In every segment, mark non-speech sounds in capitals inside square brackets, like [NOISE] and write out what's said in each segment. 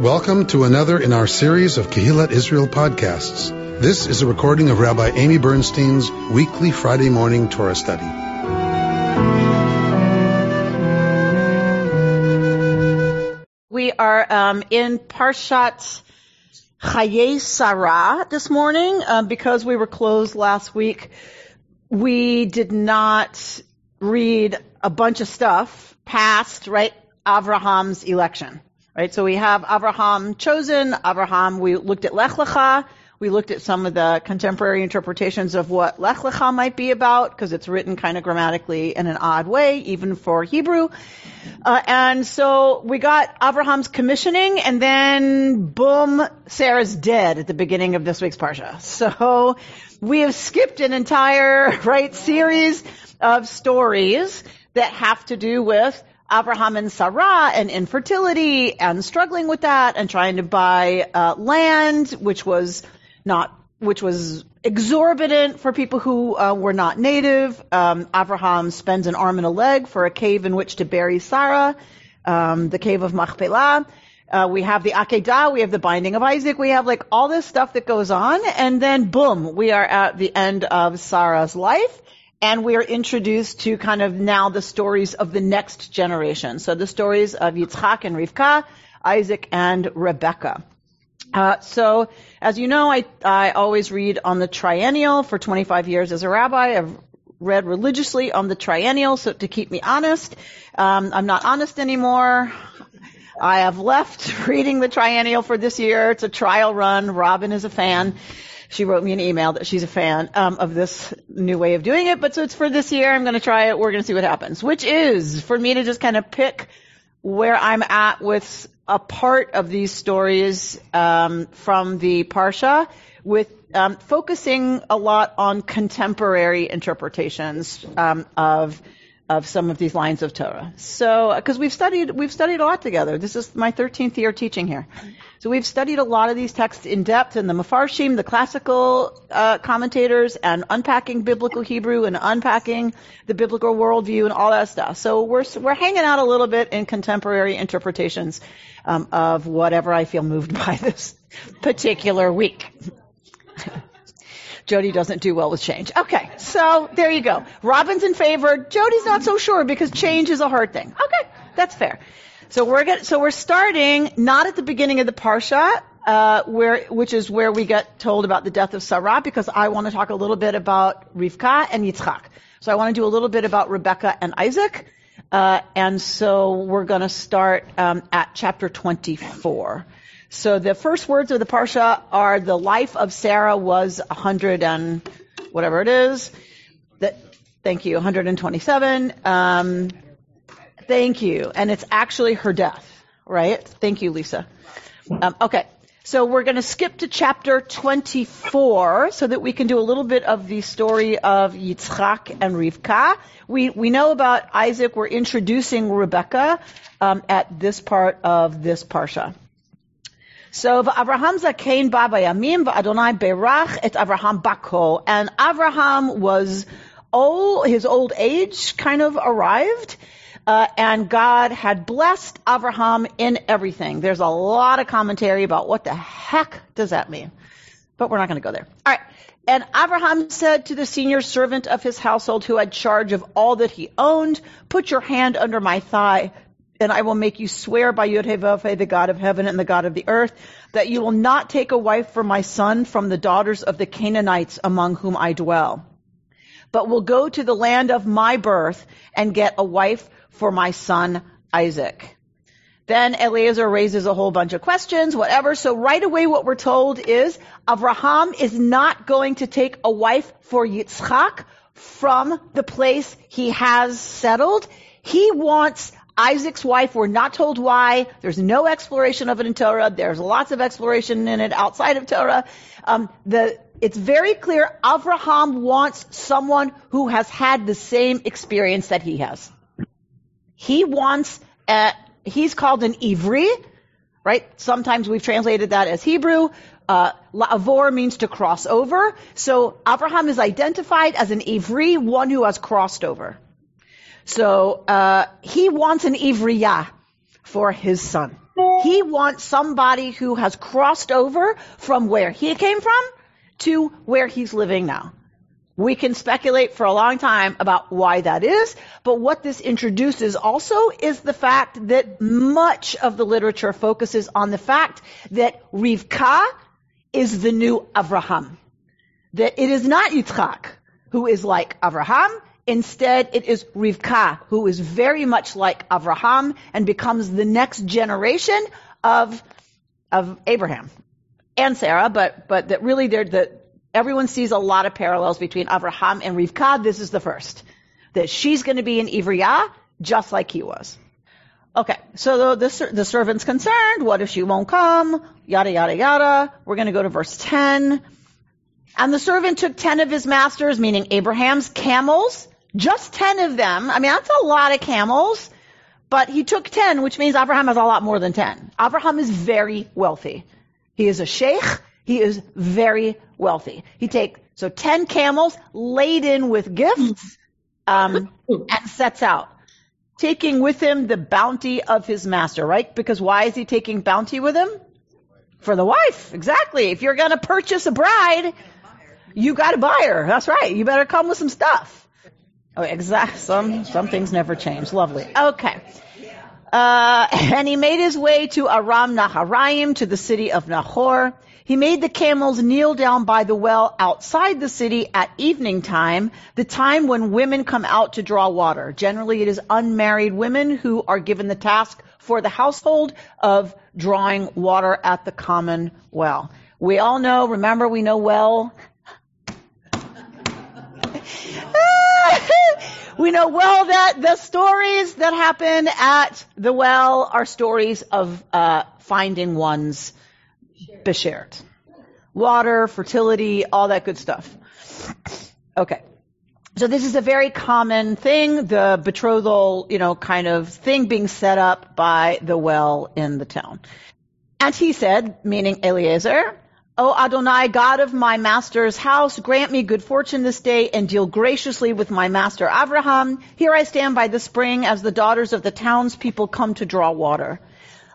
Welcome to another in our series of Kehillat Israel podcasts. This is a recording of Rabbi Amy Bernstein's weekly Friday morning Torah study. We are um, in Parshat Chayei Sarah this morning um, because we were closed last week. We did not read a bunch of stuff past right Avraham's election. Right? So we have Abraham chosen, Abraham, we looked at Lech Lecha, we looked at some of the contemporary interpretations of what Lech Lecha might be about, because it's written kind of grammatically in an odd way, even for Hebrew. Uh, and so we got Abraham's commissioning, and then boom, Sarah's dead at the beginning of this week's Parsha. So we have skipped an entire, [LAUGHS] right, series of stories that have to do with Abraham and Sarah and infertility and struggling with that and trying to buy uh, land, which was not, which was exorbitant for people who uh, were not native. Um, Abraham spends an arm and a leg for a cave in which to bury Sarah, um, the cave of Machpelah. Uh, we have the Akedah, we have the binding of Isaac, we have like all this stuff that goes on, and then boom, we are at the end of Sarah's life, and we are introduced to kind of now the stories of the next generation. So the stories of Yitzchak and Rivka, Isaac and Rebecca. Uh, so, as you know, I, I always read on the triennial for 25 years as a rabbi. I've read religiously on the triennial, so to keep me honest. Um, I'm not honest anymore. I have left [LAUGHS] reading the triennial for this year. It's a trial run. Robin is a fan she wrote me an email that she's a fan um, of this new way of doing it. But so it's for this year. I'm going to try it. We're going to see what happens. Which is for me to just kind of pick where I'm at with a part of these stories um, from the parsha, with um, focusing a lot on contemporary interpretations um, of of some of these lines of Torah. So, because we've studied, we've studied a lot together. This is my 13th year teaching here. So we've studied a lot of these texts in depth in the Mefarshim, the classical uh, commentators, and unpacking biblical Hebrew and unpacking the biblical worldview and all that stuff. So we're we're hanging out a little bit in contemporary interpretations um, of whatever I feel moved [LAUGHS] by this particular week. Jody doesn't do well with change. Okay, so there you go. Robin's in favor. Jody's not so sure because change is a hard thing. Okay, that's fair. So we're get, so we're starting not at the beginning of the parsha, uh, where which is where we get told about the death of Sarah, because I want to talk a little bit about Rivka and Yitzchak. So I want to do a little bit about Rebecca and Isaac, uh, and so we're going to start um, at chapter 24. So the first words of the parsha are the life of Sarah was a hundred and whatever it is. That thank you, 127. Um, thank you, and it's actually her death, right? Thank you, Lisa. Um, okay. So we're going to skip to chapter 24 so that we can do a little bit of the story of Yitzchak and Rivka. We, we know about Isaac. We're introducing Rebecca um, at this part of this parsha. So Avraham zakein ba bayamim v'Adonai berach et Avraham bako, and Avraham was old. His old age kind of arrived. Uh, and God had blessed Avraham in everything. There's a lot of commentary about what the heck does that mean, but we're not going to go there. All right. And Abraham said to the senior servant of his household who had charge of all that he owned, put your hand under my thigh and I will make you swear by Vavhe, the God of heaven and the God of the earth, that you will not take a wife for my son from the daughters of the Canaanites among whom I dwell, but will go to the land of my birth and get a wife for my son Isaac. Then Eliezer raises a whole bunch of questions, whatever. So right away what we're told is Avraham is not going to take a wife for Yitzchak from the place he has settled. He wants Isaac's wife, we're not told why. There's no exploration of it in Torah. There's lots of exploration in it outside of Torah. Um, the, it's very clear Avraham wants someone who has had the same experience that he has. He wants, a, he's called an Ivri, right? Sometimes we've translated that as Hebrew. Uh, La'avor means to cross over. So Abraham is identified as an Ivri, one who has crossed over. So uh, he wants an Ivriya for his son. He wants somebody who has crossed over from where he came from to where he's living now. We can speculate for a long time about why that is, but what this introduces also is the fact that much of the literature focuses on the fact that Rivka is the new Avraham. That it is not Yitzchak who is like Avraham. Instead, it is Rivka who is very much like Avraham and becomes the next generation of, of Abraham and Sarah, but, but that really they're the, Everyone sees a lot of parallels between Avraham and Rivka. This is the first. That she's going to be an Ivriya, just like he was. Okay, so the, the, the servant's concerned. What if she won't come? Yada, yada, yada. We're going to go to verse 10. And the servant took 10 of his masters, meaning Abraham's camels, just 10 of them. I mean, that's a lot of camels. But he took 10, which means Abraham has a lot more than 10. Abraham is very wealthy. He is a sheikh. He is very wealthy. He takes so ten camels laden with gifts, um, [LAUGHS] and sets out, taking with him the bounty of his master. Right? Because why is he taking bounty with him? For the wife, exactly. If you're going to purchase a bride, you got to buy her. That's right. You better come with some stuff. Oh. Some some things never change. Lovely. Okay. Uh, [COUGHS] and he made his way to Aram Naharaim, to the city of Nahor. He made the camels kneel down by the well outside the city at evening time, the time when women come out to draw water. Generally, it is unmarried women who are given the task for the household of drawing water at the common well. We all know, remember, we know well. We know well that the stories that happen at the well are stories of uh, finding one's Beshert. Water, fertility, all that good stuff. Okay. So this is a very common thing, the betrothal, you know, kind of thing being set up by the well in the town. And he said, meaning Eliezer, O Adonai, God of my master's house, grant me good fortune this day and deal graciously with my master Abraham. Here I stand by the spring as the daughters of the townspeople come to draw water.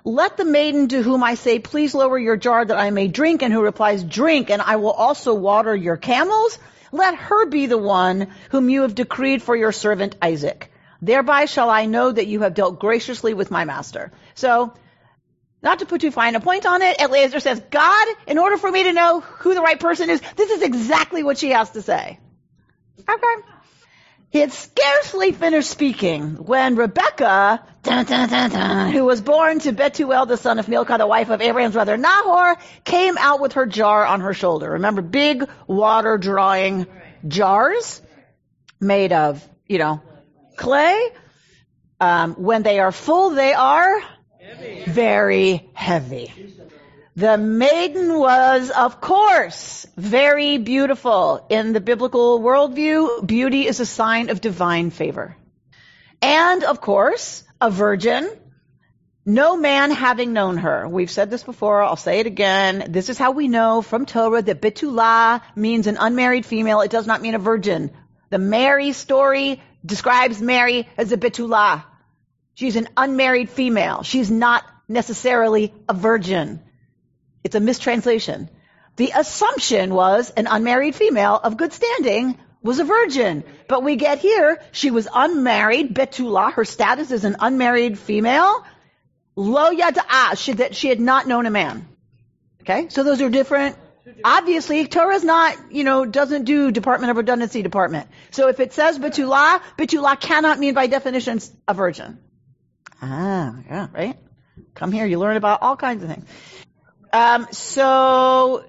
Let the maiden to whom I say, please lower your jar that I may drink, and who replies, drink, and I will also water your camels. Let her be the one whom you have decreed for your servant Isaac. Thereby shall I know that you have dealt graciously with my master. So, not to put too fine a point on it, Eliezer says, God, in order for me to know who the right person is, this is exactly what she has to say. Okay. He had scarcely finished speaking when Rebecca, dun, dun, dun, who was born to Betuel, the son of Milcah, the wife of Abraham's brother Nahor, came out with her jar on her shoulder. Remember, big water drawing jars made of, you know, clay. Um, when they are full, they are. Very heavy. The maiden was, of course, very beautiful. In the biblical worldview, beauty is a sign of divine favor. And, of course, a virgin, no man having known her. We've said this before, I'll say it again. This is how we know from Torah that Betula means an unmarried female. It does not mean a virgin. The Mary story describes Mary as a Betula. She's an unmarried female. She's not necessarily a virgin. It's a mistranslation. The assumption was an unmarried female of good standing was a virgin. But we get here, she was unmarried, Betula, her status is an unmarried female. Lo yada'ah, she, that she had not known a man. Okay, so those are different. Obviously, Torah's not, you know, doesn't do Department of Redundancy Department. So if it says Betula, Betula cannot mean by definition a virgin. Ah, yeah, right? Come here, you learn about all kinds of things. Um, so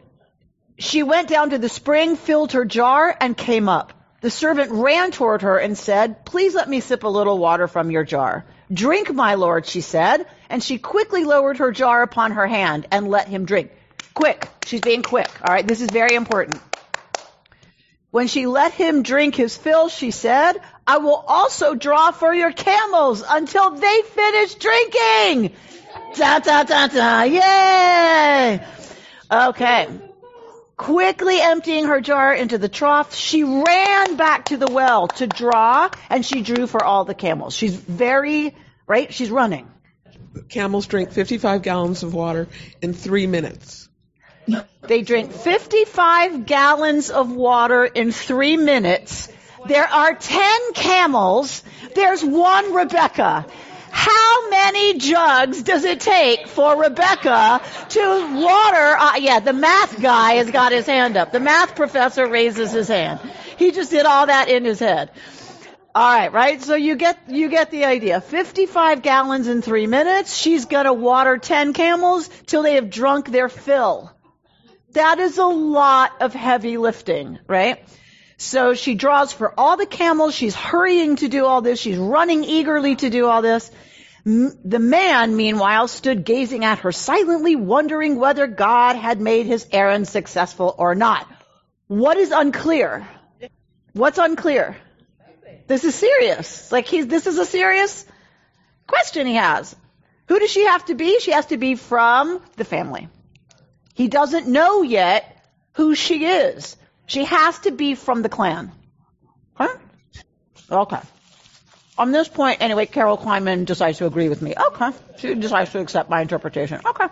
she went down to the spring, filled her jar, and came up. The servant ran toward her and said, Please let me sip a little water from your jar. Drink, my lord, she said, and she quickly lowered her jar upon her hand and let him drink. Quick. She's being quick. All right. This is very important. When she let him drink his fill, she said, I will also draw for your camels until they finish drinking. Da, da, da, da. Yay! Okay. Quickly emptying her jar into the trough, she ran back to the well to draw, and she drew for all the camels. She's very, right? She's running. camels drink 55 gallons of water in three minutes. They drink 55 gallons of water in three minutes. There are 10 camels. There's one Rebecca. How many jugs does it take for Rebecca to water? Uh, yeah, the math guy has got his hand up. The math professor raises his hand. He just did all that in his head. All right, right? So you get you get the idea. 55 gallons in 3 minutes. She's going to water 10 camels till they have drunk their fill. That is a lot of heavy lifting, right? So she draws for all the camels. She's hurrying to do all this. She's running eagerly to do all this. The man, meanwhile, stood gazing at her silently, wondering whether God had made his errand successful or not. What is unclear? What's unclear? This is serious. Like he's, this is a serious question he has. Who does she have to be? She has to be from the family. He doesn't know yet who she is. She has to be from the clan. Huh? Okay. On this point, anyway, Carol Kleiman decides to agree with me. Okay. She decides to accept my interpretation. Okay.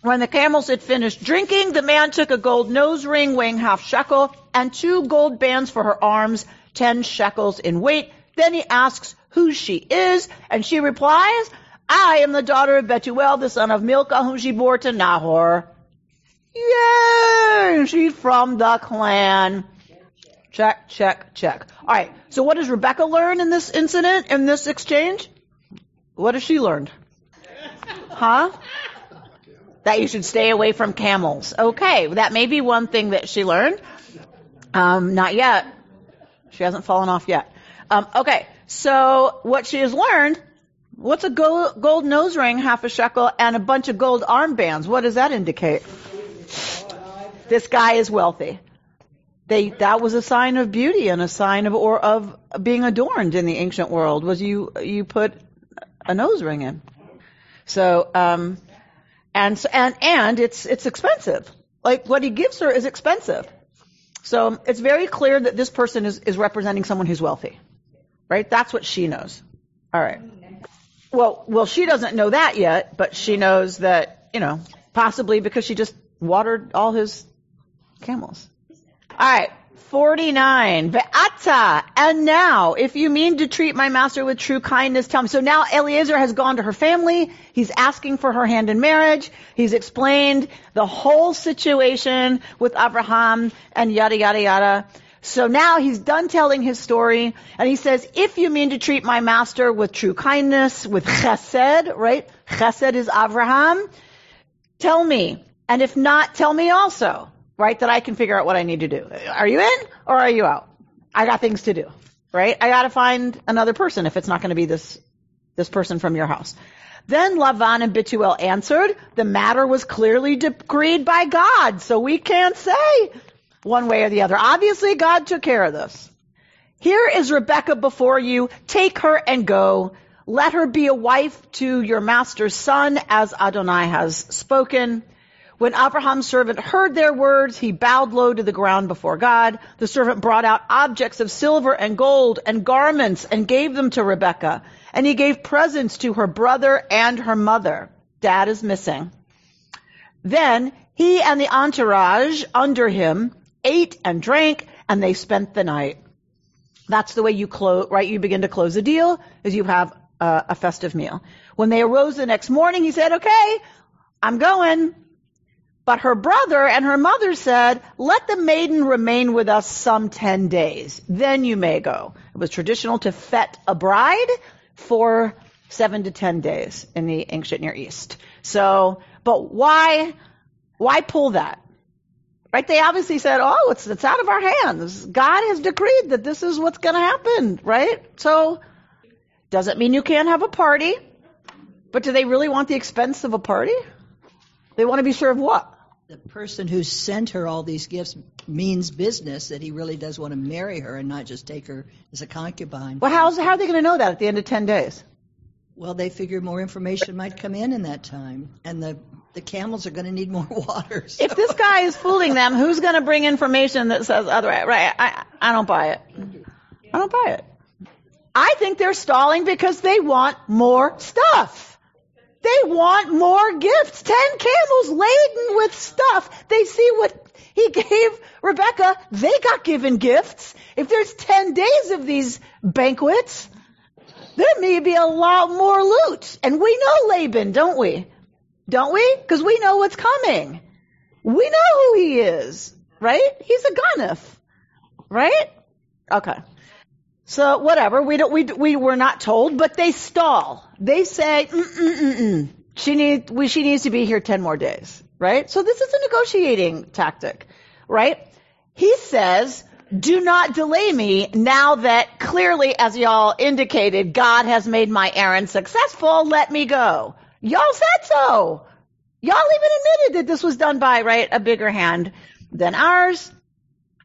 When the camels had finished drinking, the man took a gold nose ring weighing half shekel and two gold bands for her arms 10 shekels in weight. Then he asks who she is, and she replies, I am the daughter of Betuel, the son of Milcah, whom she bore to Nahor. Yay! She's from the clan. Check, check, check. Alright, so what does Rebecca learn in this incident, in this exchange? What has she learned? Huh? That you should stay away from camels. Okay, that may be one thing that she learned. Um, not yet. She hasn't fallen off yet. Um, okay, so what she has learned, what's a gold, gold nose ring, half a shekel, and a bunch of gold armbands? What does that indicate? This guy is wealthy. They, that was a sign of beauty and a sign of, or of being adorned in the ancient world was you, you put a nose ring in. So, um, and, and, and it's, it's expensive. Like what he gives her is expensive. So it's very clear that this person is, is representing someone who's wealthy. Right? That's what she knows. All right. Well, well, she doesn't know that yet, but she knows that, you know, possibly because she just watered all his camels. All right. 49. Ve'ata. And now, if you mean to treat my master with true kindness, tell me. So now Eliezer has gone to her family. He's asking for her hand in marriage. He's explained the whole situation with Abraham and yada, yada, yada. So now he's done telling his story and he says, if you mean to treat my master with true kindness, with chesed, right? Chesed is Abraham. Tell me. And if not, tell me also right? That I can figure out what I need to do. Are you in or are you out? I got things to do, right? I got to find another person if it's not going to be this this person from your house. Then Lavan and Betuel answered, the matter was clearly decreed by God, so we can't say one way or the other. Obviously, God took care of this. Here is Rebecca before you. Take her and go. Let her be a wife to your master's son, as Adonai has spoken. When Abraham's servant heard their words, he bowed low to the ground before God. The servant brought out objects of silver and gold and garments and gave them to Rebekah. And he gave presents to her brother and her mother. Dad is missing. Then he and the entourage under him ate and drank and they spent the night. That's the way you close, right? You begin to close a deal is you have a, a festive meal. When they arose the next morning, he said, okay, I'm going. But her brother and her mother said, let the maiden remain with us some 10 days. Then you may go. It was traditional to fet a bride for seven to 10 days in the ancient Near East. So, but why, why pull that? Right? They obviously said, oh, it's, it's out of our hands. God has decreed that this is what's going to happen, right? So, doesn't mean you can't have a party, but do they really want the expense of a party? They want to be sure of what? The person who sent her all these gifts means business that he really does want to marry her and not just take her as a concubine. Well, how's, how are they going to know that at the end of 10 days? Well, they figure more information might come in in that time, and the the camels are going to need more [LAUGHS] water. So. If this guy is fooling them, who's going to bring information that says otherwise? Right? I I don't buy it. I don't buy it. I think they're stalling because they want more stuff. They want more gifts. Ten camels laden with stuff. They see what he [LAUGHS] gave Rebecca. They got given gifts. If there's ten days of these banquets, there may be a lot more loot. And we know Laban, don't we? Don't we? Because we know what's coming. We know who he is, right? He's a ganav, right? Okay. So whatever, we don't, we, we were not told, but they stall. They say, mm-mm-mm-mm. She need, we, she needs to be here 10 more days, right? So this is a negotiating tactic, right? He says, do not delay me now that clearly, as y'all indicated, God has made my errand successful. Let me go. Y'all said so. Y'all even admitted that this was done by, right, a bigger hand than ours.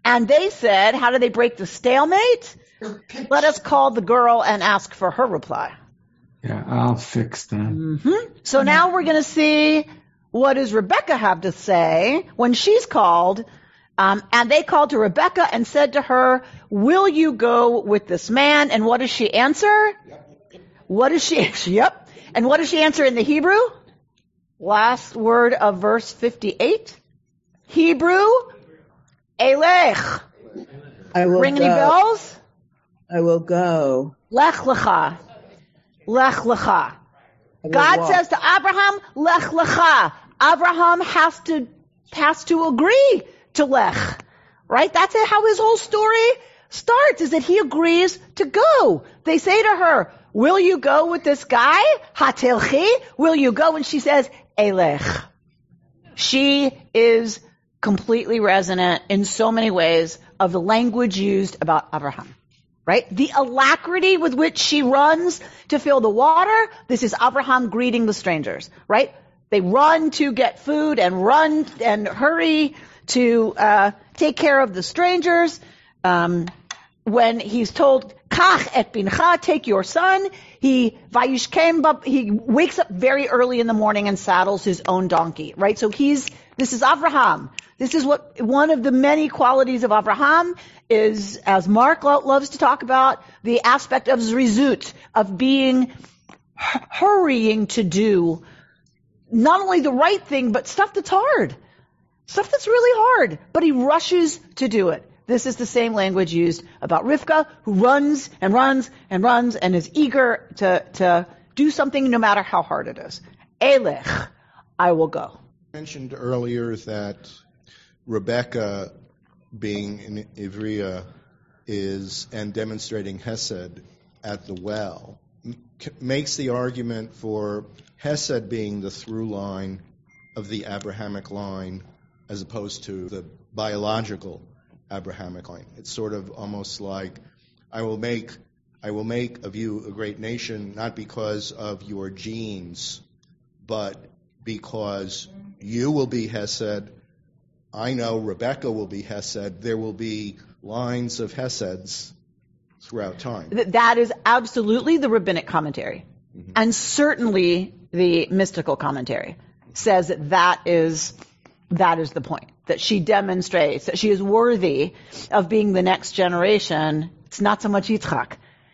And they said, how do they break the stalemate? Let us call the girl and ask for her reply. Yeah, I'll fix that. Mm-hmm. So now we're going to see what does Rebecca have to say when she's called. Um, and they called to Rebecca and said to her, "Will you go with this man?" And what does she answer? What does she? [LAUGHS] Yep. And what does she answer in the Hebrew? Last word of verse 58. Hebrew, Elech. I will Ring go. any bells? I will go. Lech lecha. Lech lecha. God walk. says to Abraham, Lech lecha. Abraham has to, has to agree to Lech. Right? That's how his whole story starts, is that he agrees to go. They say to her, will you go with this guy? Hatelchi? Will you go? And she says, Elech. She is completely resonant in so many ways of the language used about Abraham. Right? The alacrity with which she runs to fill the water, this is Abraham greeting the strangers, right? They run to get food and run and hurry to uh, take care of the strangers. Um, when he's told, Kach et bincha, take your son, he he wakes up very early in the morning and saddles his own donkey, right? So he's, this is Abraham. This is what, one of the many qualities of Abraham is, as Mark lo- loves to talk about, the aspect of zrizut, of being, hu- hurrying to do not only the right thing, but stuff that's hard. Stuff that's really hard, but he rushes to do it. This is the same language used about Rivka, who runs and runs and runs and is eager to, to do something no matter how hard it is. Elech, I will go. mentioned earlier that Rebecca, being in Ivriya, is and demonstrating Hesed at the well, makes the argument for Hesed being the through line of the Abrahamic line as opposed to the biological Abrahamic line. It's sort of almost like I will make I will make of you a great nation not because of your genes, but because you will be Hesed. I know Rebecca will be Hesed. There will be lines of Heseds throughout time. That is absolutely the rabbinic commentary. Mm-hmm. And certainly the mystical commentary says that that is, that is the point. That she demonstrates that she is worthy of being the next generation. It's not so much Yitzchak.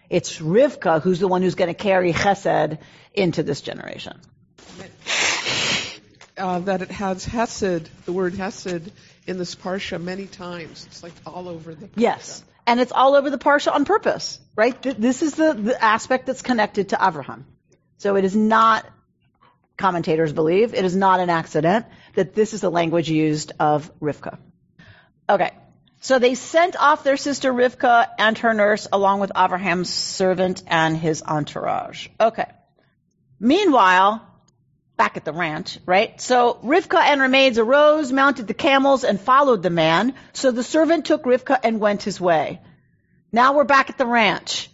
It's Rivka who's the one who's going to carry chesed into this generation. Uh, that it has Hesed, the word Hesed, in this parsha many times. It's like all over the. Yes. And it's all over the Parsha on purpose, right? Th- This is the, the aspect that's connected to Abraham. So it is not, commentators believe, it is not an accident that this is the language used of Rivka. Okay. So they sent off their sister Rivka and her nurse along with Abraham's servant and his entourage. Okay. Meanwhile, back at the ranch, right? So Rivka and her maids arose, mounted the camels, and followed the man. So the servant took Rivka and went his way. Now we're back at the ranch.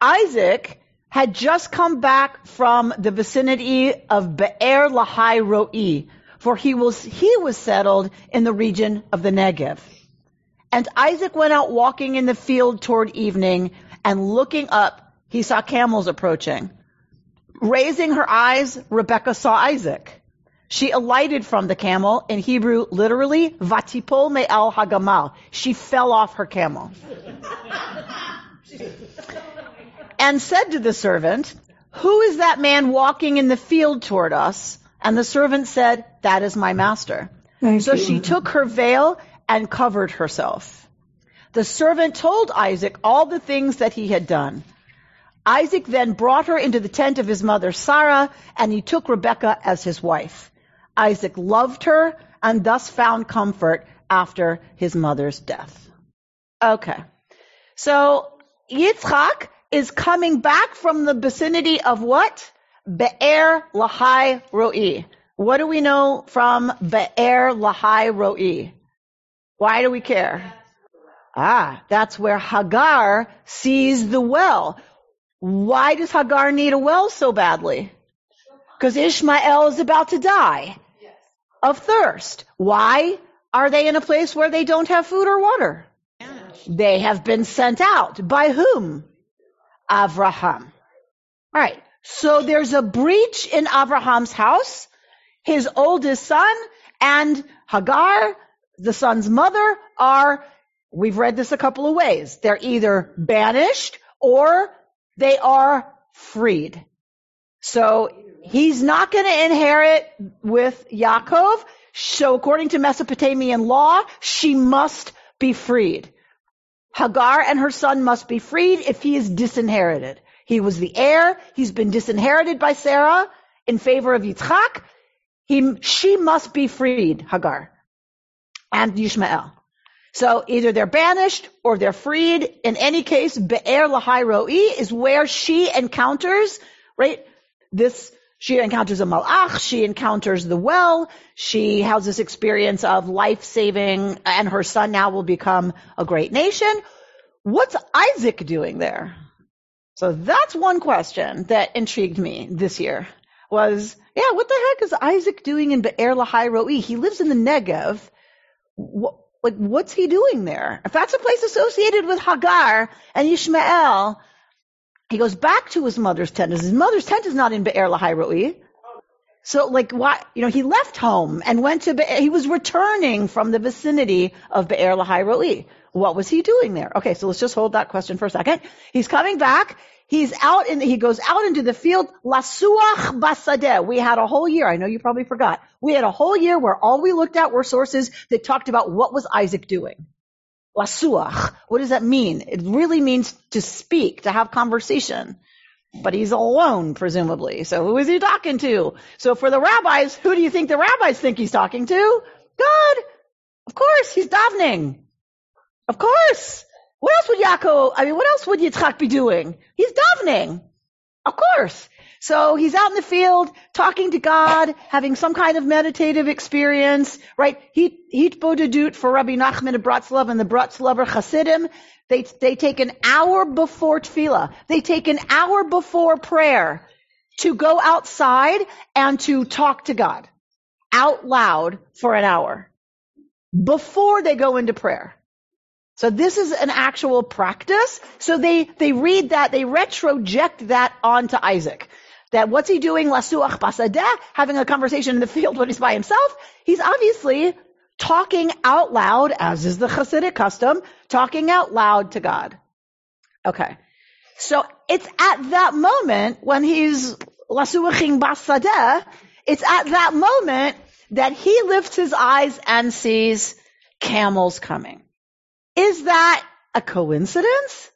Isaac had just come back from the vicinity of Be'er Lahai Ro'i, for he was, he was settled in the region of the Negev. And Isaac went out walking in the field toward evening, and looking up, he saw camels approaching. Raising her eyes, Rebecca saw Isaac. She alighted from the camel, in Hebrew, literally, vatipol me'al hagamal. She fell off her camel. and said to the servant, who is that man walking in the field toward us? And the servant said, that is my master. Thank So you. she took her veil and covered herself. The servant told Isaac all the things that he had done. Isaac then brought her into the tent of his mother Sarah, and he took Rebekah as his wife. Isaac loved her and thus found comfort after his mother's death. Okay. So Yitzchak is coming back from the vicinity of what? Be'er Lahai Ro'i. What do we know from Be'er Lahai Ro'i? Why do we care? Ah, that's where Hagar sees the well. Why does Hagar need a well so badly? Because Ishmael is about to die of thirst. Why are they in a place where they don't have food or water? They have been sent out. By whom? Avraham. All right. So there's a breach in Abraham's house. His oldest son and Hagar, the son's mother, are, we've read this a couple of ways. They're either banished or they are freed. So he's not going to inherit with Yaakov. So according to Mesopotamian law, she must be freed. Hagar and her son must be freed if he is disinherited. He was the heir. He's been disinherited by Sarah in favor of Yitzchak. He, she must be freed, Hagar and Yishmael. So either they're banished or they're freed. In any case, Be'er Lahai Ro'i is where she encounters, right? This, she encounters a malach, she encounters the well, she has this experience of life saving, and her son now will become a great nation. What's Isaac doing there? So that's one question that intrigued me this year was, yeah, what the heck is Isaac doing in Be'er Lahai Ro'i? He lives in the Negev. What, like, what's he doing there? If that's a place associated with Hagar and Ishmael, he goes back to his mother's tent. His mother's tent is not in Be'er Lahai. So, like, why, you know, he left home and went to, Be'er, he was returning from the vicinity of Be'er Lahai. What was he doing there? Okay, so let's just hold that question for a second. He's coming back. He's out in, he goes out into the field, lasuach basadeh. We had a whole year. I know you probably forgot. We had a whole year where all we looked at were sources that talked about what was Isaac doing. Lasuach. What does that mean? It really means to speak, to have conversation. But he's alone, presumably. So who is he talking to? So for the rabbis, who do you think the rabbis think he's talking to? God. Of course, he's davening. Of course. What else would Yaakov, I mean, what else would Yitzchak be doing? He's davening. Of course. So he's out in the field talking to God, having some kind of meditative experience, right? He, Hitbodedut for Rabbi Nachman of Bratslav and the Bratslaver Hasidim. They, they take an hour before tefillah. They take an hour before prayer to go outside and to talk to God out loud for an hour before they go into prayer. So this is an actual practice. So they, they read that, they retroject that onto Isaac. That what's he doing? Lasuach basadeh, having a conversation in the field when he's by himself. He's obviously talking out loud, as is the Hasidic custom, talking out loud to God. Okay. So it's at that moment when he's lasuaching basadeh, it's at that moment that he lifts his eyes and sees camels coming. Is that a coincidence?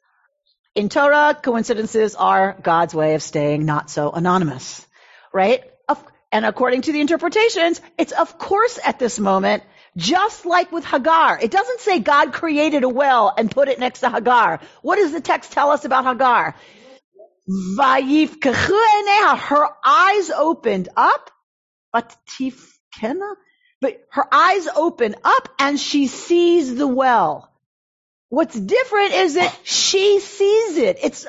In Torah, coincidences are God's way of staying not so anonymous, right? And according to the interpretations, it's of course at this moment, just like with Hagar. It doesn't say God created a well and put it next to Hagar. What does the text tell us about Hagar? Her eyes opened up, but her eyes open up and she sees the well. What's different is that she sees it. It's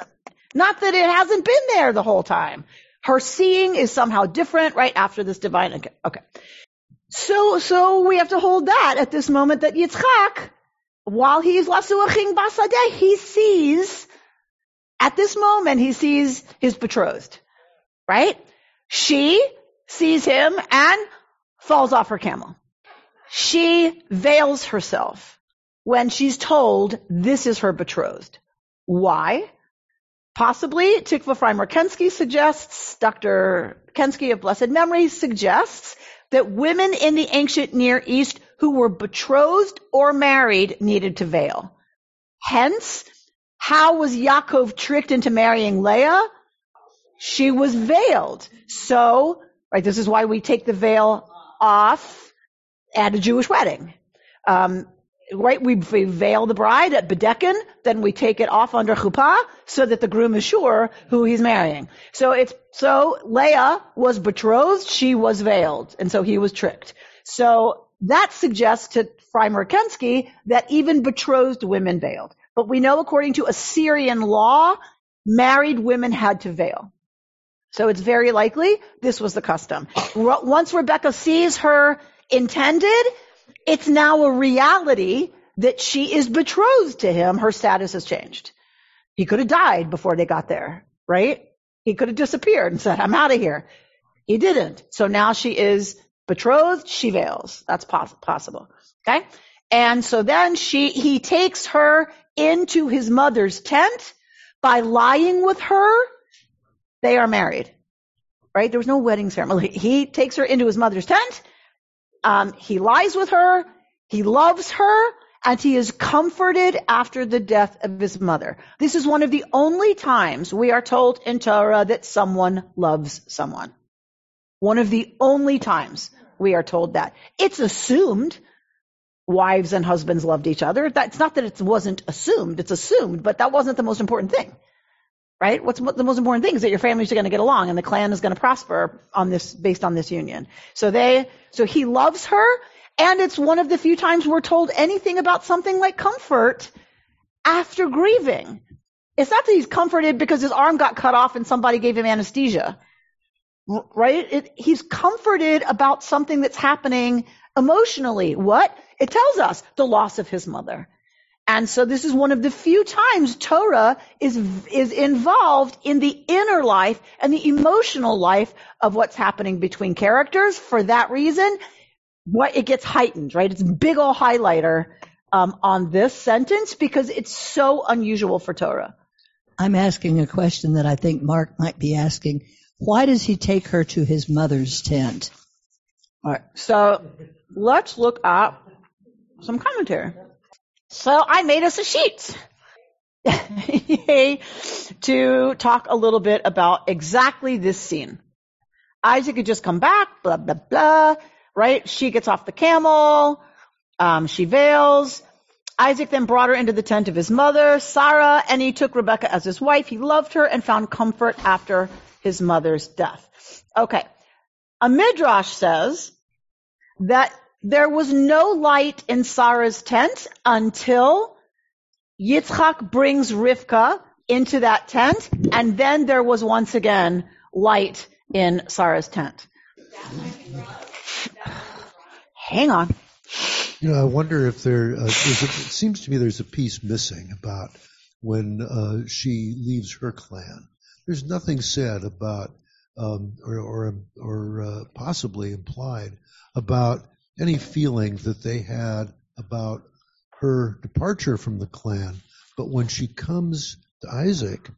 not that it hasn't been there the whole time. Her seeing is somehow different right after this divine. Okay. okay. So, so we have to hold that at this moment that Yitzchak, while he's lasuaching basadeh, he sees, at this moment, he sees his betrothed. Right? She sees him and falls off her camel. She veils herself when she's told this is her betrothed. Why? Possibly, Tikva Frymer Kensky suggests, Dr. Kensky of blessed memory suggests that women in the ancient Near East who were betrothed or married needed to veil. Hence, how was Yaakov tricked into marrying Leah? She was veiled. So, right, this is why we take the veil off at a Jewish wedding. Um, right, we, we veil the bride at bedeken, then we take it off under chuppah so that the groom is sure who he's marrying. So it's, so Leah was betrothed, she was veiled, and so he was tricked. So that suggests to Frymer Kensky that even betrothed women veiled. But we know according to Assyrian law, married women had to veil. So it's very likely this was the custom. Once Rebecca sees her intended, it's now a reality that she is betrothed to him. Her status has changed. He could have died before they got there, right? He could have disappeared and said, I'm out of here. He didn't. So now she is betrothed. She veils. That's poss- possible. Okay. And so then she, he takes her into his mother's tent by lying with her. They are married, right? There was no wedding ceremony. He takes her into his mother's tent um, he lies with her, he loves her, and he is comforted after the death of his mother. This is one of the only times we are told in Torah that someone loves someone. One of the only times we are told that. It's assumed wives and husbands loved each other. That's not that it wasn't assumed, it's assumed, but that wasn't the most important thing right? What's the most important thing is that your families are going to get along and the clan is going to prosper on this, based on this union. So they, so he loves her and it's one of the few times we're told anything about something like comfort after grieving. It's not that he's comforted because his arm got cut off and somebody gave him anesthesia. Right? It, he's comforted about something that's happening emotionally. What? It tells us the loss of his mother. And so this is one of the few times Torah is, is involved in the inner life and the emotional life of what's happening between characters. For that reason, what it gets heightened, right? It's big ol' highlighter um, on this sentence because it's so unusual for Torah. I'm asking a question that I think Mark might be asking. Why does he take her to his mother's tent? All right. So let's look at some commentary. So I made us a sheet [LAUGHS] to talk a little bit about exactly this scene. Isaac had just come back, blah, blah, blah, right? She gets off the camel, um, she veils. Isaac then brought her into the tent of his mother, Sarah, and he took Rebecca as his wife. He loved her and found comfort after his mother's death. Okay. A midrash says that there was no light in Sarah's tent until Yitzchak brings Rivka into that tent, and then there was once again light in Sarah's tent. Hang on. You know, I wonder if there. Uh, a, it seems to me there's a piece missing about when uh, she leaves her clan. There's nothing said about, um, or or, or uh, possibly implied about any feeling that they had about her departure from the clan. But when she comes to Isaac,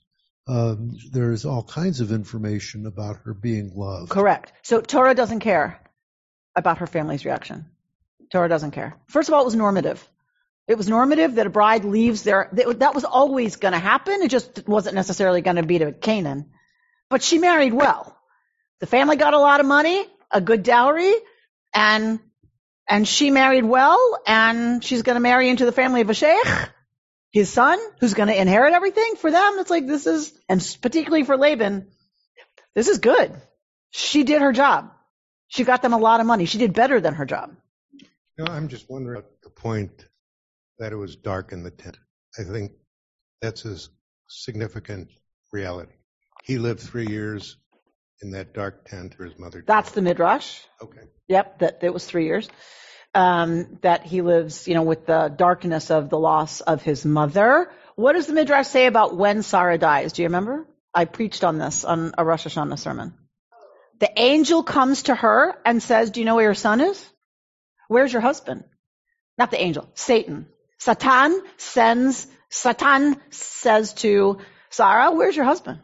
um, there's all kinds of information about her being loved. Correct. So Torah doesn't care about her family's reaction. Torah doesn't care. First of all, it was normative. It was normative that a bride leaves there. That was always going to happen. It just wasn't necessarily going to be to Canaan. But she married well. The family got a lot of money, a good dowry, and and she married well, and she's going to marry into the family of a sheikh, his son, who's going to inherit everything. For them, it's like this is, and particularly for Laban, this is good. She did her job. She got them a lot of money. She did better than her job. I'm just wondering about the point that it was dark in the tent. I think that's a significant reality. He lived three years in that dark tent or his mother. That's the midrash. Okay. Yep, that it was three years. Um, that he lives, you know, with the darkness of the loss of his mother. What does the midrash say about when Sarah dies? Do you remember? I preached on this on a Rosh Hashanah sermon. The angel comes to her and says, "Do you know where your son is? Where's your husband?" Not the angel, Satan. Satan sends. Satan says to Sarah, where's your husband?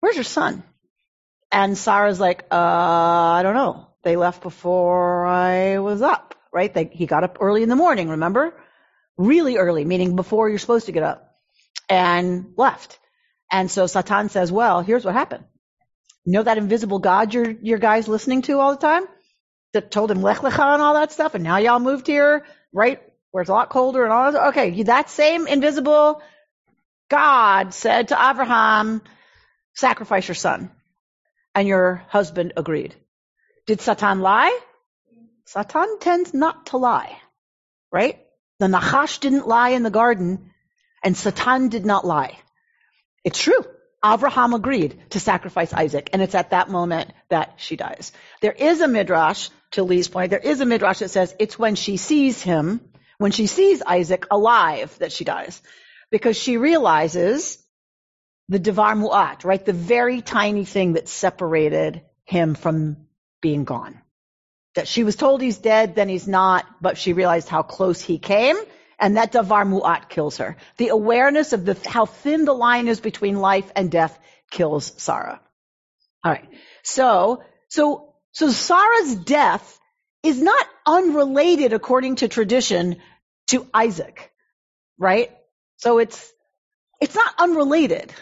Where's your son? And Sarah's like, uh, I don't know. They left before I was up, right? They, he got up early in the morning, remember? Really early, meaning before you're supposed to get up, and left. And so Satan says, well, here's what happened. You know that invisible God your, your guy's listening to all the time? That told him Lech Lecha and all that stuff, and now y'all moved here, right? Where it's a lot colder and all that. Okay, that same invisible God said to Abraham, sacrifice your son. And your husband agreed. Did Satan lie? Satan tends not to lie, right? The Nachash didn't lie in the garden, and Satan did not lie. It's true. Abraham agreed to sacrifice Isaac, and it's at that moment that she dies. There is a midrash, to Lee's point, there is a midrash that says it's when she sees him, when she sees Isaac alive, that she dies. Because she realizes the Devar Mu'at, right? The very tiny thing that separated him from being gone. That she was told he's dead, then he's not, but she realized how close he came, and that Davar Mu'at kills her. The awareness of the, how thin the line is between life and death kills Sarah. Alright. So, so, so Sarah's death is not unrelated according to tradition to Isaac. Right? So it's, it's not unrelated.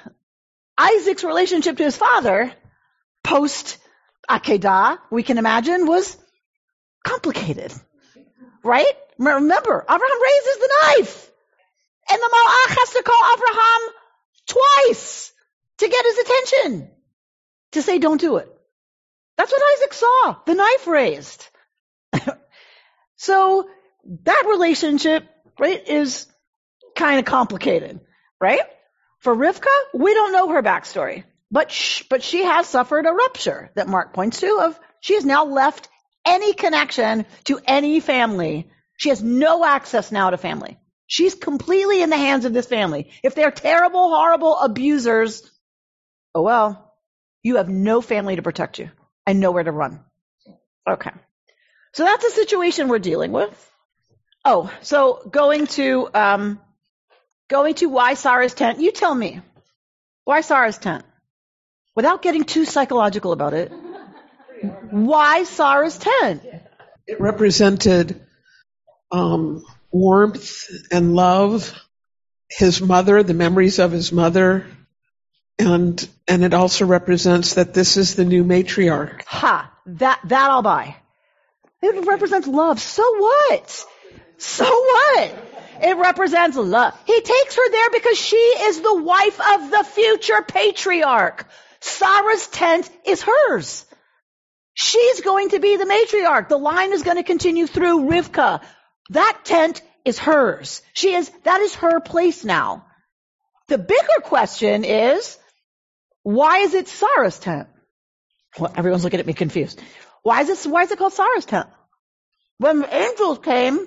Isaac's relationship to his father, post Akedah, we can imagine, was complicated. Right? Remember, Abraham raises the knife. And the Malach has to call Abraham twice to get his attention. To say, don't do it. That's what Isaac saw. The knife raised. [COUGHS] so, that relationship, right, is kind of complicated, right? For Rivka, we don't know her backstory, but sh- but she has suffered a rupture that Mark points to of she has now left any connection to any family. She has no access now to family. She's completely in the hands of this family. If they're terrible, horrible abusers, oh well, you have no family to protect you and nowhere to run. Okay. So that's a situation we're dealing with. Oh, so going to um, going to why Sarah's tent. You tell me. Why Sarah's tent? Without getting too psychological about it. Why Sarah's tent? It represented um, warmth and love. His mother, the memories of his mother, and and it also represents that this is the new matriarch. Ha! That that I'll buy. It represents love. So what? So what? It represents love. He takes her there because she is the wife of the future patriarch. Sarah's tent is hers. She's going to be the matriarch. The line is going to continue through Rivka. That tent is hers. She is, that is her place now. The bigger question is, why is it Sarah's tent? Well, everyone's looking at me confused. Why is it, why is it called Sarah's tent? When angels came,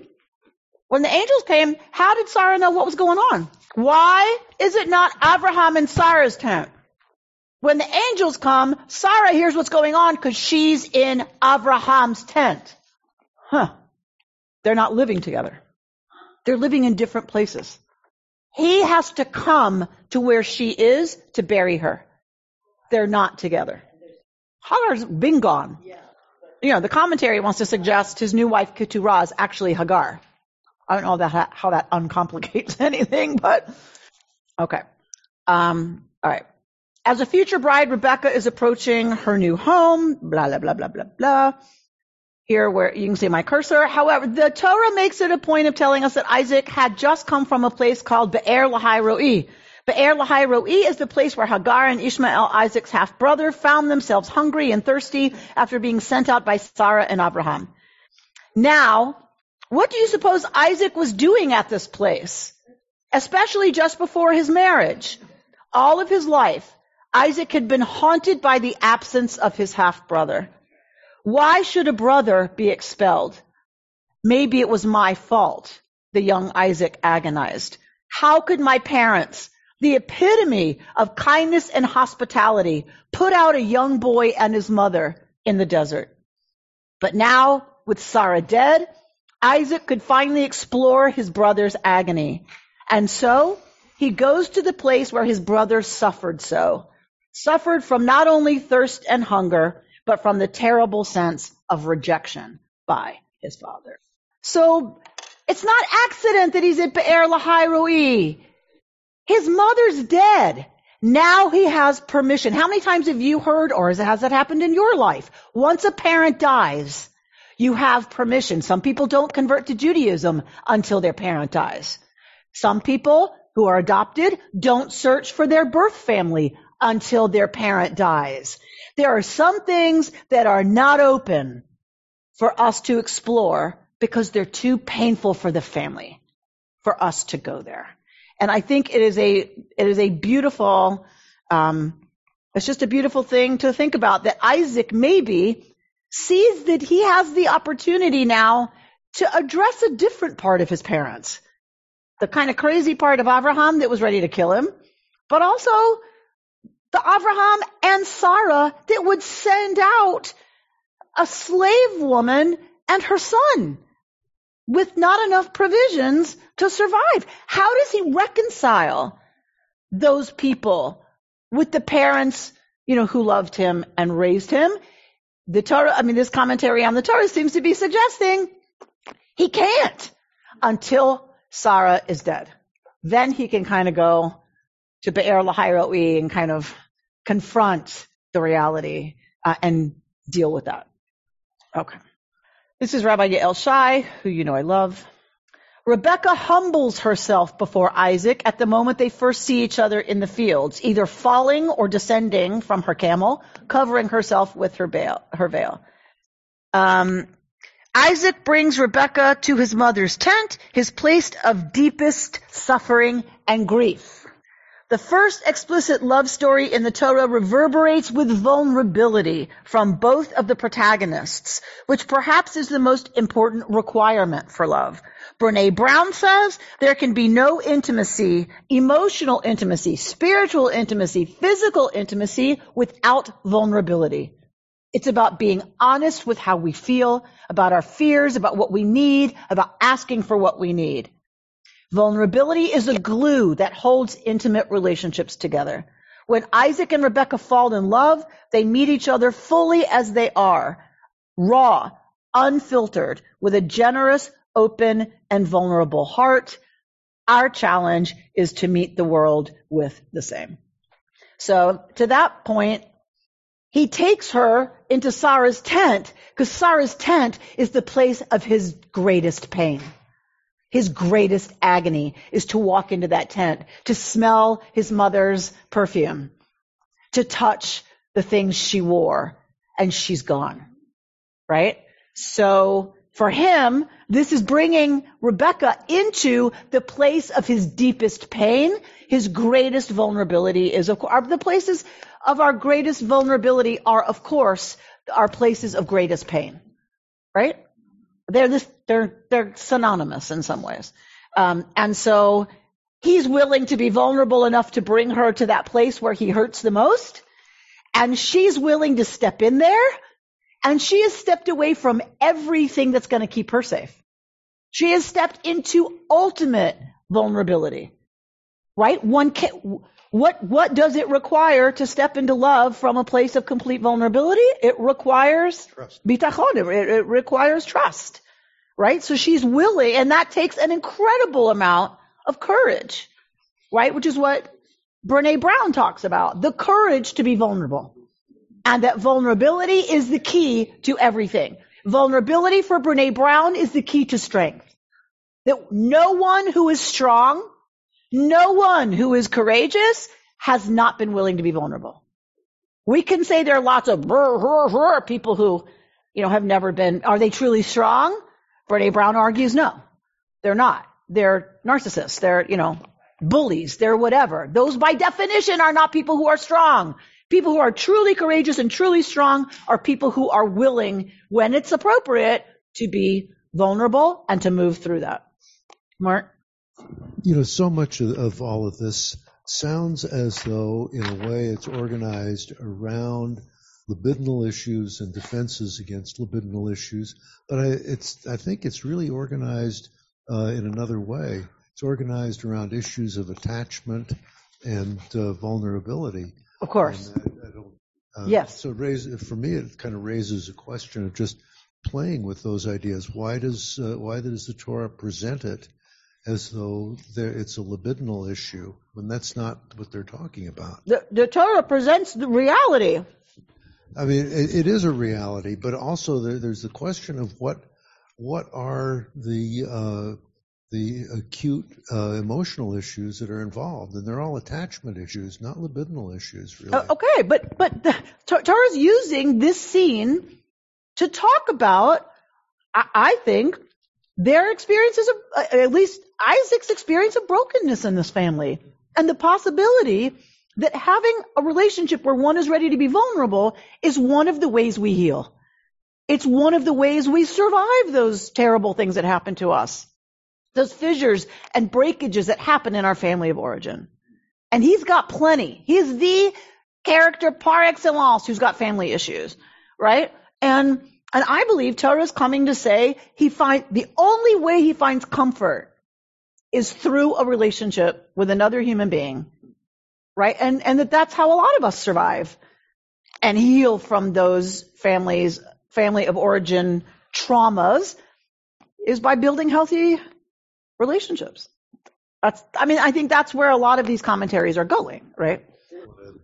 when the angels came, how did Sarah know what was going on? Why is it not Abraham and Sarah's tent? When the angels come, Sarah hears what's going on because she's in Abraham's tent. Huh. They're not living together. They're living in different places. He has to come to where she is to bury her. They're not together. Hagar's been gone. You know, the commentary wants to suggest his new wife Keturah is actually Hagar. I don't know that, how that uncomplicates [LAUGHS] anything, but okay. Um, all right. As a future bride, Rebecca is approaching her new home, blah, blah, blah, blah, blah, blah. Here where you can see my cursor. However, the Torah makes it a point of telling us that Isaac had just come from a place called Be'er Lahai Ro'i. Be'er Lahai Ro'i is the place where Hagar and Ishmael, Isaac's half-brother, found themselves hungry and thirsty after being sent out by Sarah and Abraham. Now, what do you suppose Isaac was doing at this place? Especially just before his marriage. All of his life, Isaac had been haunted by the absence of his half brother. Why should a brother be expelled? Maybe it was my fault, the young Isaac agonized. How could my parents, the epitome of kindness and hospitality, put out a young boy and his mother in the desert? But now, with Sarah dead, Isaac could finally explore his brother's agony. And so, he goes to the place where his brother suffered so, suffered from not only thirst and hunger, but from the terrible sense of rejection by his father. So it's not accident that he's at Be'er Lahai Roi. His mother's dead. Now he has permission. How many times have you heard or has that happened in your life? Once a parent dies, you have permission. Some people don't convert to Judaism until their parent dies. Some people who are adopted don't search for their birth family until their parent dies. There are some things that are not open for us to explore because they're too painful for the family for us to go there. And I think it is a it is a beautiful um, it's just a beautiful thing to think about that Isaac maybe sees that he has the opportunity now to address a different part of his parents. The kind of crazy part of Abraham that was ready to kill him, but also the Abraham and Sarah that would send out a slave woman and her son with not enough provisions to survive. How does he reconcile those people with the parents, you know, who loved him and raised him? The Torah, I mean, this commentary on the Torah seems to be suggesting he can't until Sarah is dead. Then he can kind of go to Be'er Lahairoi and kind of confront the reality uh, and deal with that. Okay. This is Rabbi Yael Shai, who you know I love. Rebecca humbles herself before Isaac at the moment they first see each other in the fields, either falling or descending from her camel, covering herself with her veil. Her veil. Um, Isaac brings Rebecca to his mother's tent, his place of deepest suffering and grief. The first explicit love story in the Torah reverberates with vulnerability from both of the protagonists, which perhaps is the most important requirement for love. Brene Brown says there can be no intimacy, emotional intimacy, spiritual intimacy, physical intimacy without vulnerability. It's about being honest with how we feel, about our fears, about what we need, about asking for what we need. Vulnerability is a glue that holds intimate relationships together. When Isaac and Rebecca fall in love, they meet each other fully as they are, raw, unfiltered, with a generous, open, and vulnerable heart. Our challenge is to meet the world with the same. So to that point, he takes her into Sarah's tent because Sarah's tent is the place of his greatest pain. His greatest agony is to walk into that tent, to smell his mother's perfume, to touch the things she wore, and she's gone. Right? So for him, this is bringing Rebecca into the place of his deepest pain. His greatest vulnerability is, of course, the places of our greatest vulnerability are, of course, our places of greatest pain. Right? They're this, they're, they're synonymous in some ways. Um, and so he's willing to be vulnerable enough to bring her to that place where he hurts the most. And she's willing to step in there. And she has stepped away from everything that's going to keep her safe. She has stepped into ultimate vulnerability. Right? One can, what, what does it require to step into love from a place of complete vulnerability? It requires Trust. bitachon. It, it requires trust. Right? So she's willing, and that takes an incredible amount of courage. Right? Which is what Brene Brown talks about. The courage to be vulnerable. And that vulnerability is the key to everything. Vulnerability for Brene Brown is the key to strength. That no one who is strong no one who is courageous has not been willing to be vulnerable. We can say there are lots of brr, brr, brr, people who, you know, have never been, are they truly strong? Brene Brown argues no. They're not. They're narcissists. They're, you know, bullies. They're whatever. Those by definition are not people who are strong. People who are truly courageous and truly strong are people who are willing, when it's appropriate, to be vulnerable and to move through that. Mark? You know, so much of, of all of this sounds as though, in a way, it's organized around libidinal issues and defenses against libidinal issues, but I, it's I think it's really organized uh, in another way. it's organized around issues of attachment and uh, vulnerability. Of course. I, I uh, Yes. So it raise, for me, it kind of raises a question of just playing with those ideas. Why does uh, why does the Torah present it as though there, it's a libidinal issue when that's not what they're talking about? The, the Torah presents the reality. I mean, it, it is a reality, but also there, there's the question of what what are the uh, the acute uh, emotional issues that are involved, and they're all attachment issues, not libidinal issues, really. Uh, okay, but but the Tor- Torah's using this scene to talk about, I, I think, their experiences uh, at least Isaac's experience of brokenness in this family, and the possibility that having a relationship where one is ready to be vulnerable is one of the ways we heal. It's one of the ways we survive those terrible things that happen to us. Those fissures and breakages that happen in our family of origin. And he's got plenty. He's the character par excellence who's got family issues, right? And, and I believe Torah is coming to say he find, the only way he finds comfort is through a relationship with another human being, right? And, and that that's how a lot of us survive and heal from those families, family of origin traumas is by building healthy relationships. That's, I mean, I think that's where a lot of these commentaries are going, right?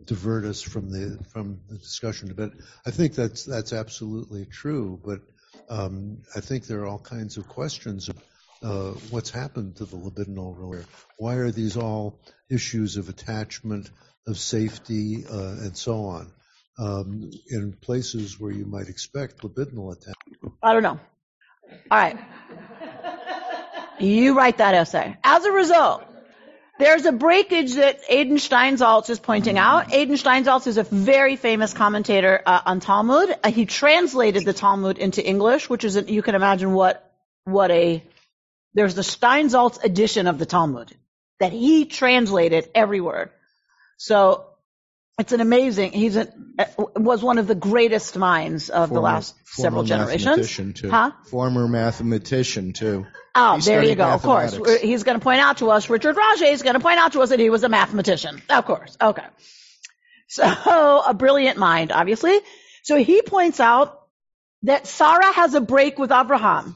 Divert us from the from the discussion a bit. I think that's that's absolutely true, but um, I think there are all kinds of questions of uh, what's happened to the libidinal relationship. Why are these all issues of attachment, of safety, uh, and so on, um, in places where you might expect libidinal attachment? I don't know. All right. You write that essay. As a result, there's a breakage that Adin Steinsaltz is pointing out. Adin Steinsaltz is a very famous commentator uh, on Talmud. Uh, he translated the Talmud into English, which is, a, you can imagine what, what a, there's the Steinsaltz edition of the Talmud that he translated every word. So it's an amazing, he's a, was one of the greatest minds of the last several former generations. mathematician, too. Huh? Former mathematician too. Oh, He there you go. Of course. He's going to point out to us, Richard Rajah is going to point out to us that he was a mathematician. Of course. Okay. So, [LAUGHS] a brilliant mind, obviously. So he points out that Sarah has a break with Abraham.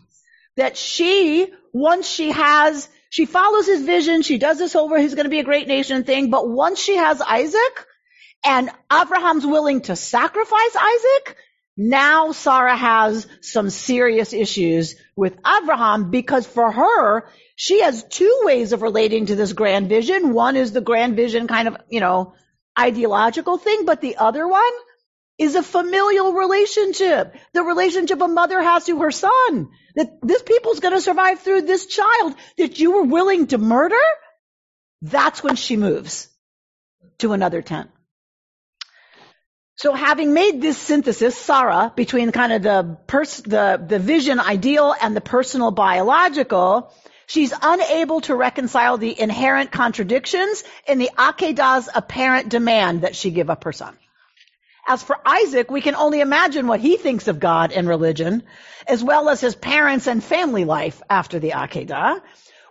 That she, once she has, she follows his vision, she does this whole where he's going to be a great nation thing, but once she has Isaac, and Abraham's willing to sacrifice Isaac, now Sarah has some serious issues with Abraham because for her, she has two ways of relating to this grand vision. One is the grand vision kind of, you know, ideological thing, but the other one is a familial relationship. The relationship a mother has to her son. That this people's going to survive through this child that you were willing to murder. That's when she moves to another tent. So having made this synthesis, Sarah, between kind of the pers- the, the vision ideal and the personal biological, she's unable to reconcile the inherent contradictions in the Akedah's apparent demand that she give up her son. As for Isaac, we can only imagine what he thinks of God and religion, as well as his parents and family life after the Akedah.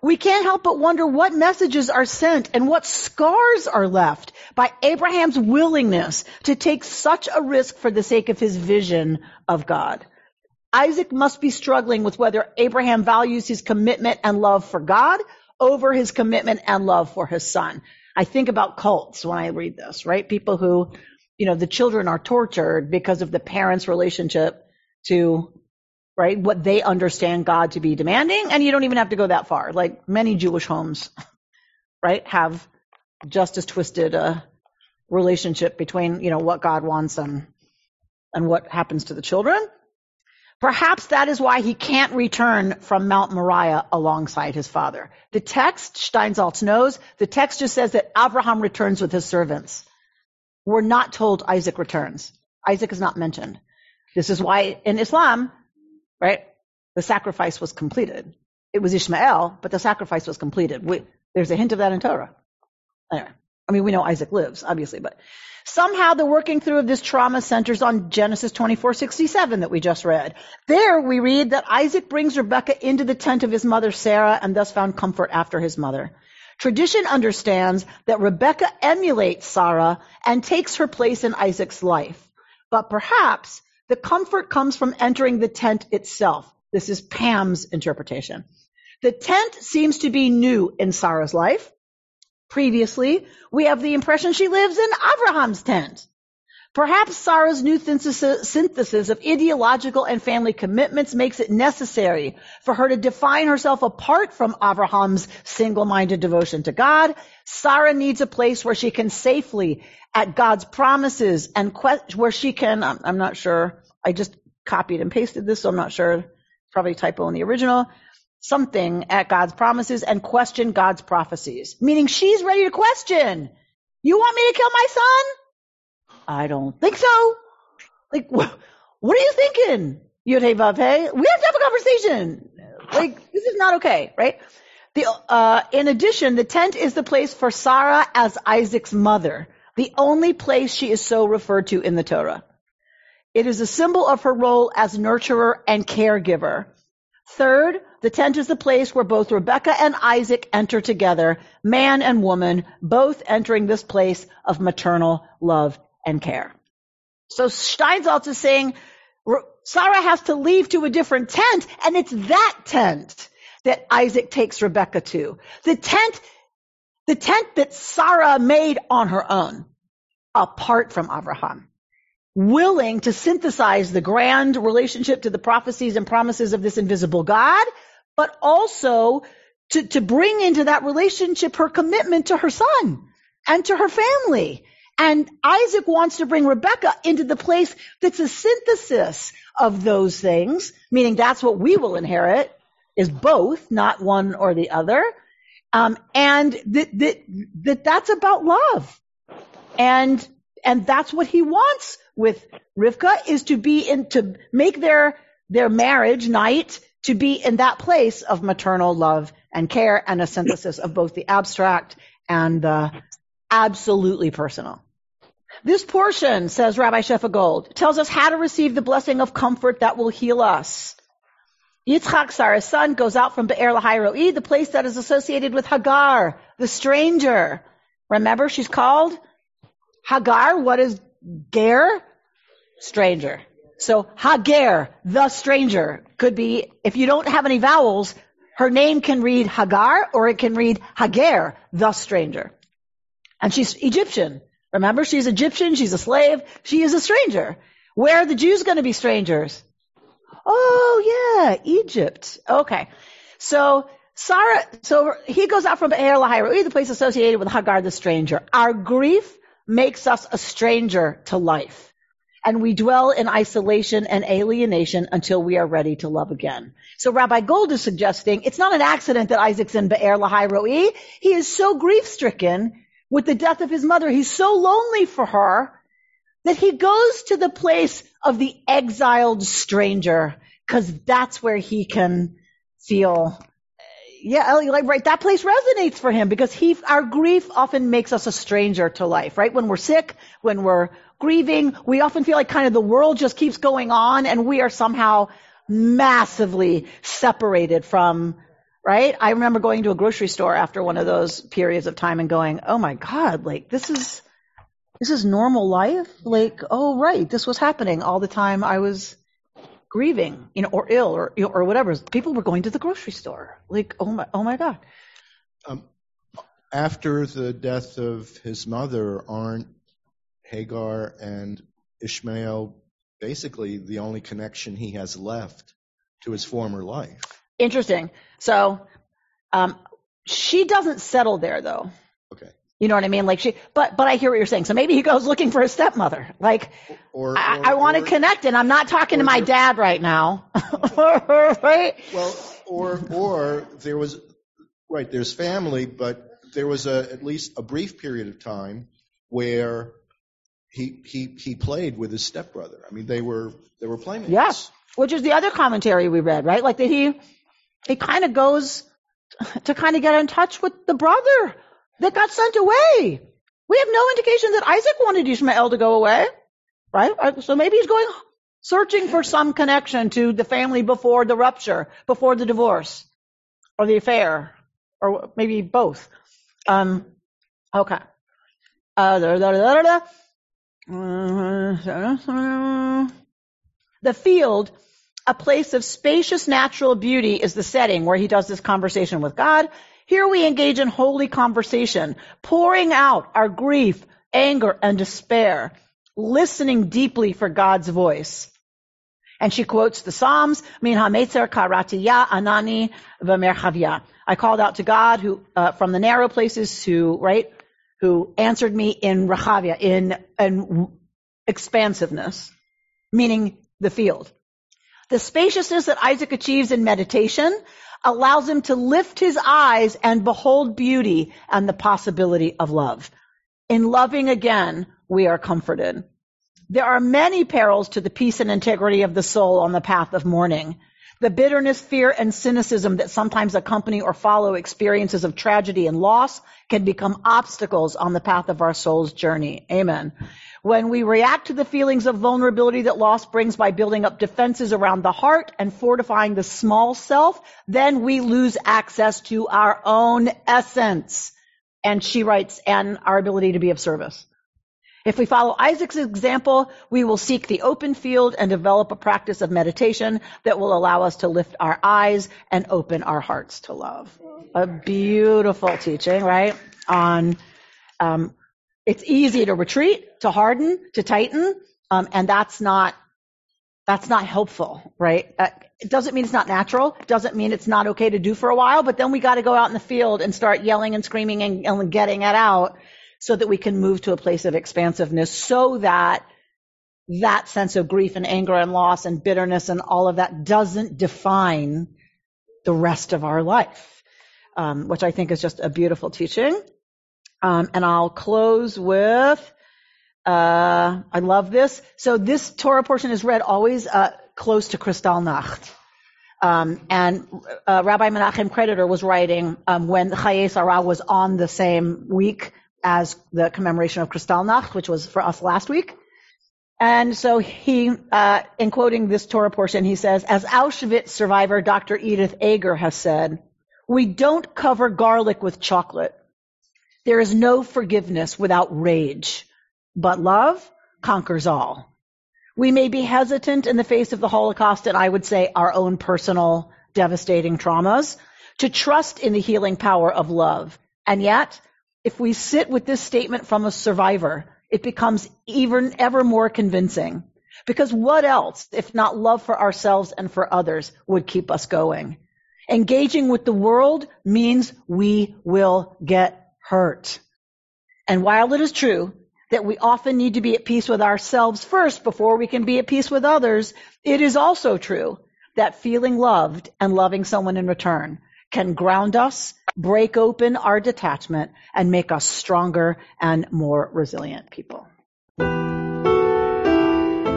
We can't help but wonder what messages are sent and what scars are left by Abraham's willingness to take such a risk for the sake of his vision of God. Isaac must be struggling with whether Abraham values his commitment and love for God over his commitment and love for his son. I think about cults when I read this, right? People who, you know, the children are tortured because of the parents' relationship to right? What they understand God to be demanding. And you don't even have to go that far. Like many Jewish homes, [LAUGHS] right, have just as twisted a relationship between, you know, what God wants and, and what happens to the children. Perhaps that is why he can't return from Mount Moriah alongside his father. The text, Steinsaltz knows, the text just says that Abraham returns with his servants. We're not told Isaac returns. Isaac is not mentioned. This is why in Islam, right? The sacrifice was completed. It was Ishmael, but the sacrifice was completed. We, there's a hint of that in Torah. Anyway, I mean, we know Isaac lives, obviously, but somehow the working through of this trauma centers on Genesis 24:67 that we just read. There we read that Isaac brings Rebekah into the tent of his mother Sarah and thus found comfort after his mother. Tradition understands that Rebekah emulates Sarah and takes her place in Isaac's life. But perhaps the comfort comes from entering the tent itself. This is Pam's interpretation. The tent seems to be new in Sarah's life. Previously, we have the impression she lives in Abraham's tent. Perhaps Sarah's new synthesis of ideological and family commitments makes it necessary for her to define herself apart from Abraham's single-minded devotion to God. Sarah needs a place where she can safely at God's promises and que- where she can, I'm, I'm not sure, I just copied and pasted this, so I'm not sure, probably typo in the original, something at God's promises and question God's prophecies. Meaning she's ready to question. You want me to kill my son? I don't think so. Like, wh- what are you thinking? Yud Vav We have to have a conversation. Like, this is not okay, right? The, uh, in addition, the tent is the place for Sarah as Isaac's mother, the only place she is so referred to in the Torah. It is a symbol of her role as nurturer and caregiver. Third, the tent is the place where both Rebecca and Isaac enter together, man and woman, both entering this place of maternal love and care. So Steinsaltz is saying Sarah has to leave to a different tent, and it's that tent that Isaac takes Rebecca to. The tent, the tent that Sarah made on her own, apart from Abraham. Willing to synthesize the grand relationship to the prophecies and promises of this invisible God, but also to, to bring into that relationship her commitment to her son and to her family and Isaac wants to bring Rebecca into the place that's a synthesis of those things, meaning that's what we will inherit is both, not one or the other. Um, and that, that, that that's about love. And, and that's what he wants with Rivka is to be in, to make their, their marriage night to be in that place of maternal love and care and a synthesis of both the abstract and the absolutely personal. This portion, says Rabbi Shefa Gold, tells us how to receive the blessing of comfort that will heal us. Yitzchak, Sarah's son, goes out from Be'er Lahai the place that is associated with Hagar, the stranger. Remember, she's called Hagar. What is Ger? Stranger. So Hagar, the stranger, could be, if you don't have any vowels, her name can read Hagar or it can read Hagar, the stranger. And she's Egyptian. Remember, she's Egyptian, she's a slave, she is a stranger. Where are the Jews going to be strangers? Oh yeah, Egypt. Okay. So Sarah, so he goes out from Be'er Lahai the place associated with Hagar the stranger. Our grief makes us a stranger to life. And we dwell in isolation and alienation until we are ready to love again. So Rabbi Gold is suggesting it's not an accident that Isaac's in Be'er Lahai Ro'i. He is so grief stricken with the death of his mother. He's so lonely for her that he goes to the place of the exiled stranger because that's where he can feel yeah, like right, that place resonates for him because he, our grief often makes us a stranger to life, right? When we're sick, when we're grieving, we often feel like kind of the world just keeps going on and we are somehow massively separated from right? I remember going to a grocery store after one of those periods of time and going, "Oh my god, like this is this is normal life? Like, oh right, this was happening all the time I was grieving, you know, or ill or or whatever. People were going to the grocery store. Like, oh my oh my god." Um, after the death of his mother, aren't Hagar and Ishmael basically the only connection he has left to his former life? Interesting. So, um, she doesn't settle there though. Okay. You know what I mean? Like she, but, but I hear what you're saying. So maybe he goes looking for a stepmother. Like, or, or I, I want to connect and I'm not talking to my dad right now. [LAUGHS] right? Well, or, or there was, right, there's family, but there was a, at least a brief period of time where he, he, he played with his stepbrother. I mean, they were, they were playmates. Yes. Which is the other commentary we read, right? Like that he, he kind of goes to kind of get in touch with the brother that got sent away. We have no indication that Isaac wanted Ishmael to go away, right? So maybe he's going searching for some connection to the family before the rupture, before the divorce, or the affair, or maybe both. Um, okay. Uh, da, da, da. The field, a place of spacious natural beauty, is the setting where he does this conversation with God. Here we engage in holy conversation, pouring out our grief, anger, and despair, listening deeply for God's voice. And she quotes the Psalms, Min hametzer karatiya anani v'merchavya. I called out to God who, uh, from the narrow places who, right, who answered me in Rechavia, in, in expansiveness, meaning the field. The spaciousness that Isaac achieves in meditation allows him to lift his eyes and behold beauty and the possibility of love. In loving again, we are comforted. There are many perils to the peace and integrity of the soul on the path of mourning. The bitterness, fear, and cynicism that sometimes accompany or follow experiences of tragedy and loss can become obstacles on the path of our soul's journey. Amen. When we react to the feelings of vulnerability that loss brings by building up defenses around the heart and fortifying the small self, then we lose access to our own essence. And she writes, and our ability to be of service. If we follow Isaac's example, we will seek the open field and develop a practice of meditation that will allow us to lift our eyes and open our hearts to love. A beautiful teaching, right? On, um, it's easy to retreat, to harden, to tighten, um, and that's not, that's not helpful, right? Uh, it doesn't mean it's not natural. It doesn't mean it's not okay to do for a while, but then we got to go out in the field and start yelling and screaming and, and getting it out so that we can move to a place of expansiveness so that that sense of grief and anger and loss and bitterness and all of that doesn't define the rest of our life, um, which I think is just a beautiful teaching. Um, and I'll close with, uh, I love this. So this Torah portion is read always uh, close to Kristallnacht. Um, and uh, Rabbi Menachem Creditor was writing um, when Chayei Sarah was on the same week as the commemoration of Kristallnacht, which was for us last week. And so he, uh, in quoting this Torah portion, he says, as Auschwitz survivor Dr. Edith Eger has said, we don't cover garlic with chocolate. There is no forgiveness without rage, but love conquers all. We may be hesitant in the face of the Holocaust and I would say our own personal devastating traumas to trust in the healing power of love. And yet, if we sit with this statement from a survivor, it becomes even ever more convincing. Because what else, if not love for ourselves and for others, would keep us going? Engaging with the world means we will get hurt. And while it is true that we often need to be at peace with ourselves first before we can be at peace with others, it is also true that feeling loved and loving someone in return can ground us, break open our detachment, and make us stronger and more resilient people.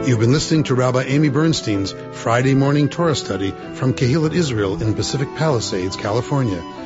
You've been listening to Rabbi Amy Bernstein's Friday morning Torah study from Kehillat Israel in Pacific Palisades, California.